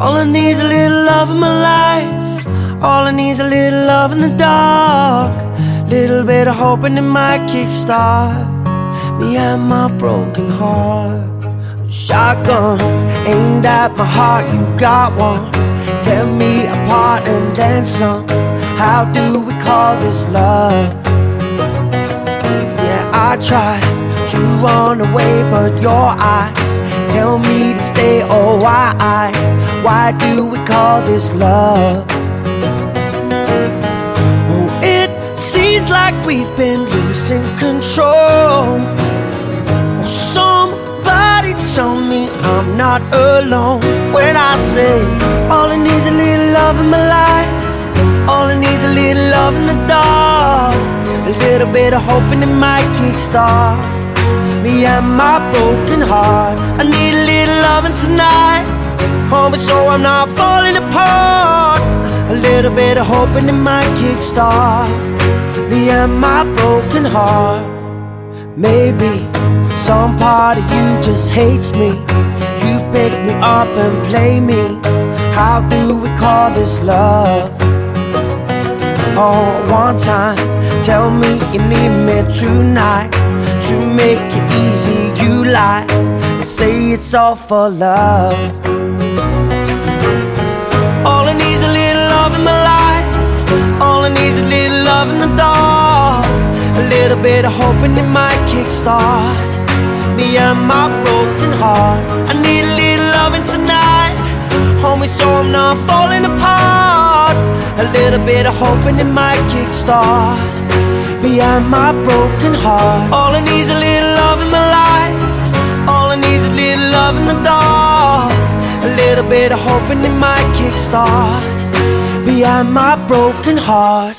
All I need is a little love in my life. All I need is a little love in the dark. Little bit of hoping it might kickstart me and my broken heart. Shotgun ain't that my heart, you got one. Tear me apart and then some. How do we call this love? Yeah, I try to run away, but your eyes tell me to stay. Oh, why? Why do we call this love? Oh, it seems like we've been losing control. Oh, somebody tell me I'm not alone when I say all I need is a little love in my life. All I need is a little love in the dark. A little bit of hoping it might kickstart me and my broken heart. I need a little loving tonight, homie, so I'm not falling apart. A little bit of hoping it might kickstart me and my broken heart. Maybe some part of you just hates me. You pick me up and play me. How do we call this love? Oh, one time, tell me you need me tonight to make it easy. You lie, say it's all for love. Little bit of hoping it might kickstart me and my broken heart. I need a little loving tonight, homie, so I'm not falling apart. A little bit of hoping it might kickstart me and my broken heart. All I need is a little love in my life. All I need is a little love in the dark. A little bit of hoping it might kickstart me and my broken heart.